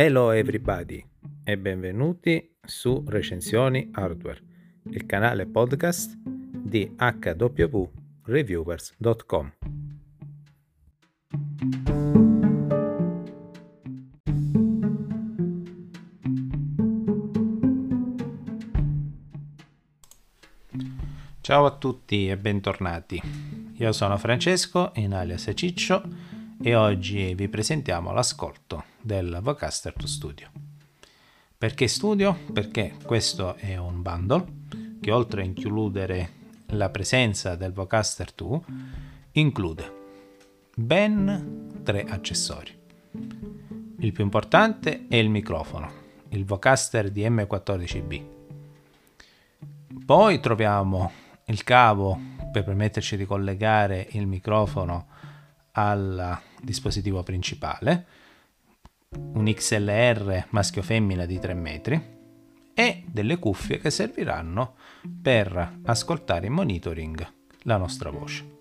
Hello everybody e benvenuti su Recensioni Hardware, il canale podcast di hwreviewers.com. Ciao a tutti e bentornati. Io sono Francesco, in alias Ciccio, e oggi vi presentiamo l'ascolto del Vocaster Studio. Perché studio? Perché questo è un bundle che oltre a includere la presenza del Vocaster 2 include ben tre accessori. Il più importante è il microfono, il Vocaster DM14B. Poi troviamo il cavo per permetterci di collegare il microfono al dispositivo principale, un XLR maschio-femmina di 3 metri e delle cuffie che serviranno per ascoltare in monitoring la nostra voce.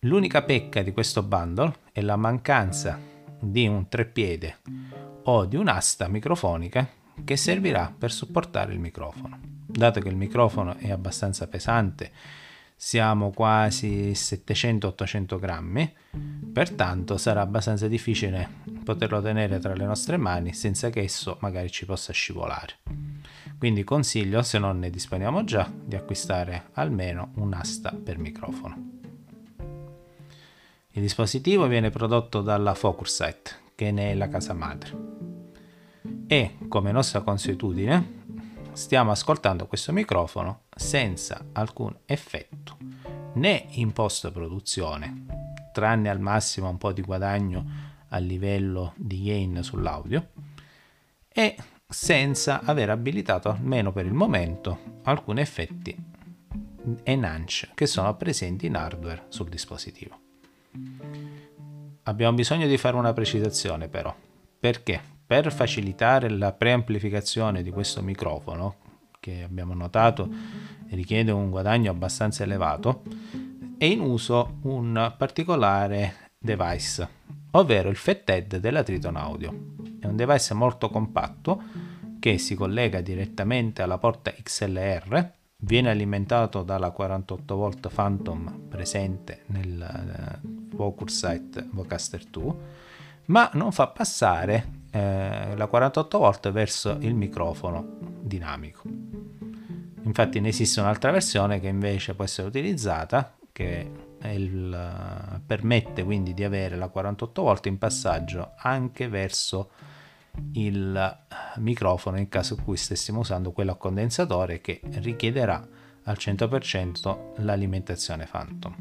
L'unica pecca di questo bundle è la mancanza di un treppiede o di un'asta microfonica che servirà per supportare il microfono. Dato che il microfono è abbastanza pesante siamo quasi 700-800 grammi, pertanto sarà abbastanza difficile poterlo tenere tra le nostre mani senza che esso magari ci possa scivolare. Quindi consiglio, se non ne disponiamo già, di acquistare almeno un'asta per microfono. Il dispositivo viene prodotto dalla Focusrite, che ne è la casa madre. E, come nostra consuetudine, stiamo ascoltando questo microfono senza alcun effetto né in post produzione, tranne al massimo un po' di guadagno a livello di gain sull'audio e senza aver abilitato almeno per il momento alcuni effetti enhance che sono presenti in hardware sul dispositivo. Abbiamo bisogno di fare una precisazione però, perché per facilitare la preamplificazione di questo microfono, che abbiamo notato richiede un guadagno abbastanza elevato, è in uso un particolare device, ovvero il Fathead della Triton Audio. È un device molto compatto che si collega direttamente alla porta XLR, viene alimentato dalla 48 volt Phantom presente nel eh, Focusrite Vocaster 2, ma non fa passare eh, la 48 volt verso il microfono dinamico. Infatti ne esiste un'altra versione che invece può essere utilizzata che il, permette quindi di avere la 48 volt in passaggio anche verso il microfono in caso in cui stessimo usando quello a condensatore che richiederà al 100% l'alimentazione Phantom.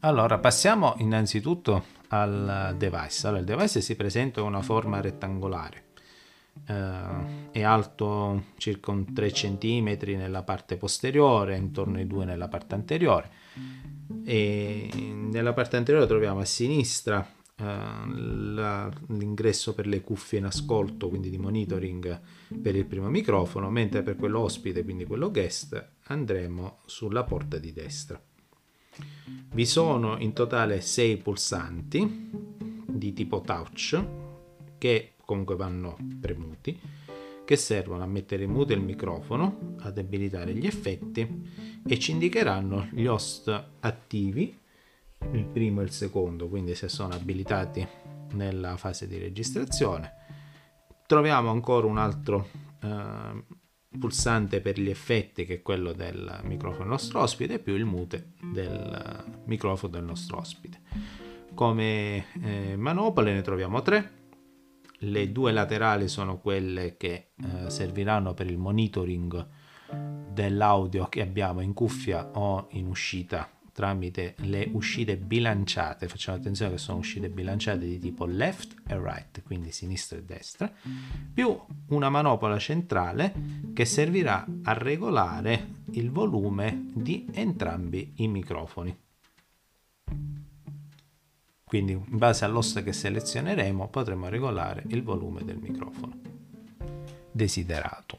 Allora passiamo innanzitutto al device. Allora, il device si presenta con una forma rettangolare, eh, è alto circa un 3 cm nella parte posteriore, intorno ai 2 nella parte anteriore. E nella parte anteriore troviamo a sinistra eh, la, l'ingresso per le cuffie in ascolto, quindi di monitoring per il primo microfono, mentre per quello ospite, quindi quello guest, andremo sulla porta di destra. Vi sono in totale 6 pulsanti di tipo touch che comunque vanno premuti che servono a mettere in mute il microfono, ad abilitare gli effetti e ci indicheranno gli host attivi, il primo e il secondo, quindi se sono abilitati nella fase di registrazione. Troviamo ancora un altro eh, pulsante per gli effetti che è quello del microfono del nostro ospite più il mute del microfono del nostro ospite. Come eh, manopole ne troviamo tre. Le due laterali sono quelle che eh, serviranno per il monitoring dell'audio che abbiamo in cuffia o in uscita tramite le uscite bilanciate, facciamo attenzione che sono uscite bilanciate di tipo left e right, quindi sinistra e destra, più una manopola centrale che servirà a regolare il volume di entrambi i microfoni. Quindi in base all'ossa che selezioneremo potremo regolare il volume del microfono desiderato.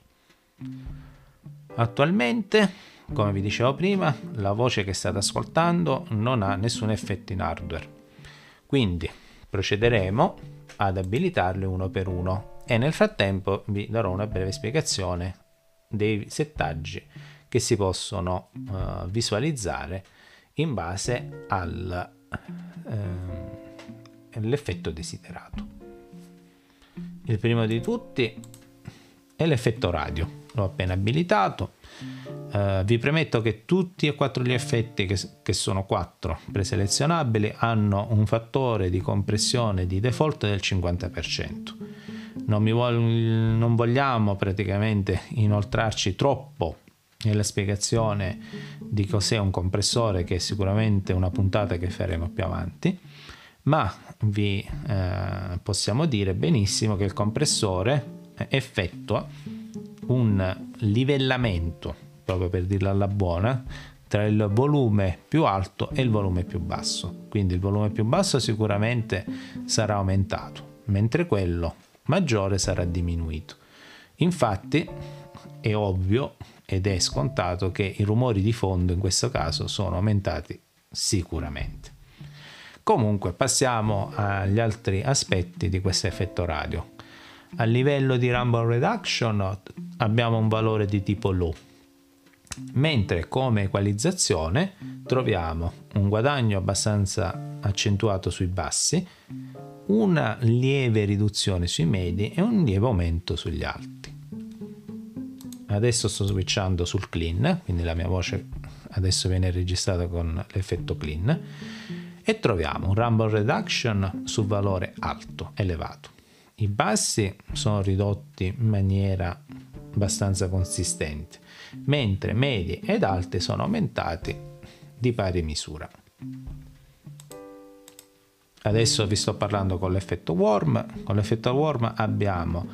Attualmente come vi dicevo prima, la voce che state ascoltando non ha nessun effetto in hardware. Quindi procederemo ad abilitarli uno per uno e nel frattempo vi darò una breve spiegazione dei settaggi che si possono uh, visualizzare in base al, uh, all'effetto desiderato. Il primo di tutti è l'effetto radio, l'ho appena abilitato. Uh, vi premetto che tutti e quattro gli effetti, che, che, sono quattro preselezionabili, hanno un fattore di compressione di default del 50%. Non, vuol, non vogliamo praticamente inoltrarci troppo nella spiegazione di cos'è un compressore, che è sicuramente una puntata che faremo più avanti, ma vi eh, possiamo dire benissimo che il compressore effettua un livellamento, proprio per dirla alla buona, tra il volume più alto e il volume più basso. Quindi il volume più basso sicuramente sarà aumentato, mentre quello maggiore sarà diminuito. Infatti è ovvio ed è scontato che i rumori di fondo in questo caso sono aumentati sicuramente. Comunque passiamo agli altri aspetti di questo effetto radio. A livello di rumble reduction abbiamo un valore di tipo low, mentre come equalizzazione troviamo un guadagno abbastanza accentuato sui bassi, una lieve riduzione sui medi e un lieve aumento sugli alti. Adesso sto switchando sul clean, quindi la mia voce adesso viene registrata con l'effetto clean e troviamo un rumble reduction su valore alto, elevato i bassi sono ridotti in maniera abbastanza consistente, mentre medie ed alte sono aumentati di pari misura. Adesso vi sto parlando con l'effetto warm. Con l'effetto warm abbiamo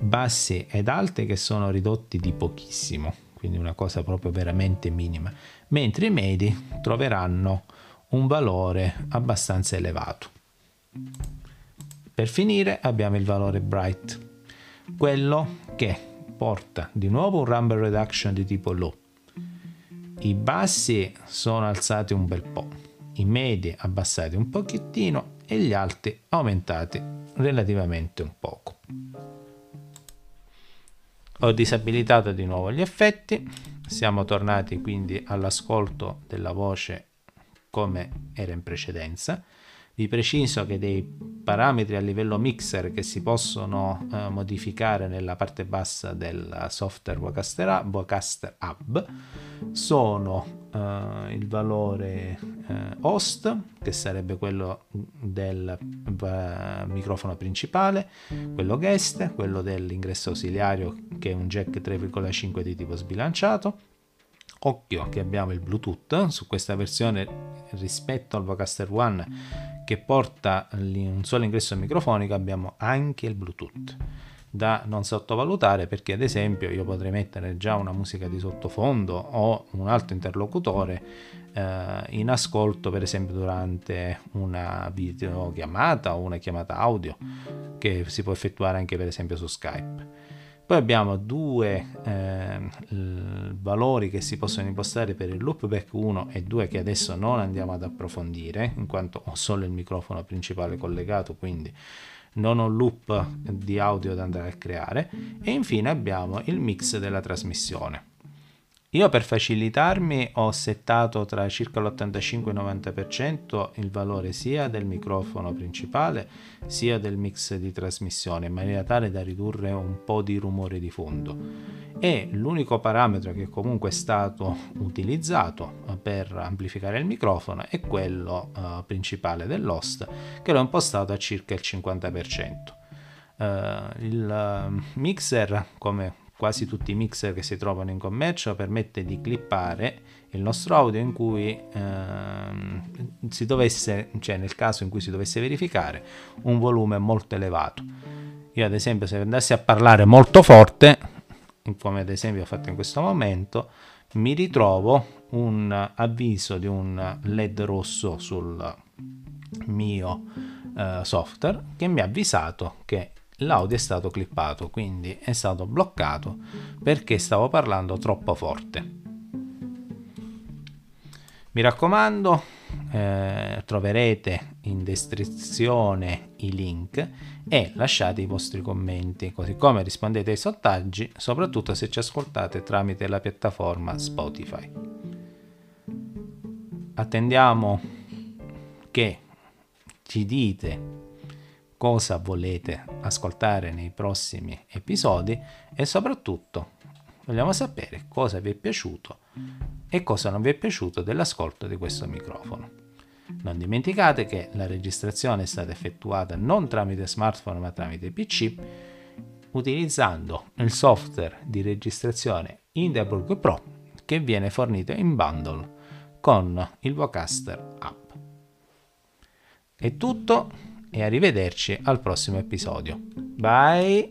bassi ed alti che sono ridotti di pochissimo, quindi una cosa proprio veramente minima, mentre i medi troveranno un valore abbastanza elevato. Per finire abbiamo il valore bright, quello che porta di nuovo un rumble reduction di tipo low. I bassi sono alzati un bel po', i medi abbassati un pochettino e gli alti aumentati relativamente un poco. Ho disabilitato di nuovo gli effetti, siamo tornati quindi all'ascolto della voce come era in precedenza. Vi preciso che dei parametri a livello mixer che si possono eh, modificare nella parte bassa del software Vocaster, Vocaster Hub sono eh, il valore eh, host, che sarebbe quello del eh, microfono principale, quello guest, quello dell'ingresso ausiliario che è un jack 3,5 di tipo sbilanciato, occhio che abbiamo il Bluetooth su questa versione rispetto al Vocaster One che porta un solo ingresso microfonico abbiamo anche il Bluetooth da non sottovalutare perché ad esempio io potrei mettere già una musica di sottofondo o un altro interlocutore eh, in ascolto per esempio durante una videochiamata o una chiamata audio che si può effettuare anche per esempio su Skype poi abbiamo due eh, valori che si possono impostare per il loopback 1 e 2 che adesso non andiamo ad approfondire in quanto ho solo il microfono principale collegato quindi non ho loop di audio da andare a creare. E infine abbiamo il mix della trasmissione io per facilitarmi ho settato tra circa l'85 e il 90% il valore sia del microfono principale sia del mix di trasmissione in maniera tale da ridurre un po' di rumore di fondo e l'unico parametro che comunque è stato utilizzato per amplificare il microfono è quello uh, principale dell'host che l'ho impostato a circa il 50%. Uh, il uh, mixer come quasi tutti i mixer che si trovano in commercio permette di clippare il nostro audio in cui ehm, si dovesse, cioè nel caso in cui si dovesse verificare un volume molto elevato. Io ad esempio se andassi a parlare molto forte, come ad esempio ho fatto in questo momento, mi ritrovo un avviso di un LED rosso sul mio eh, software che mi ha avvisato che l'audio è stato clippato, quindi è stato bloccato perché stavo parlando troppo forte. Mi raccomando, eh, troverete in descrizione i link e lasciate i vostri commenti, così come rispondete ai sondaggi, soprattutto se ci ascoltate tramite la piattaforma Spotify. Attendiamo che ci dite cosa volete ascoltare nei prossimi episodi e soprattutto vogliamo sapere cosa vi è piaciuto e cosa non vi è piaciuto dell'ascolto di questo microfono. Non dimenticate che la registrazione è stata effettuata non tramite smartphone ma tramite PC utilizzando il software di registrazione Hindenburg Pro che viene fornito in bundle con il Vocaster app. È tutto e arrivederci al prossimo episodio. Bye!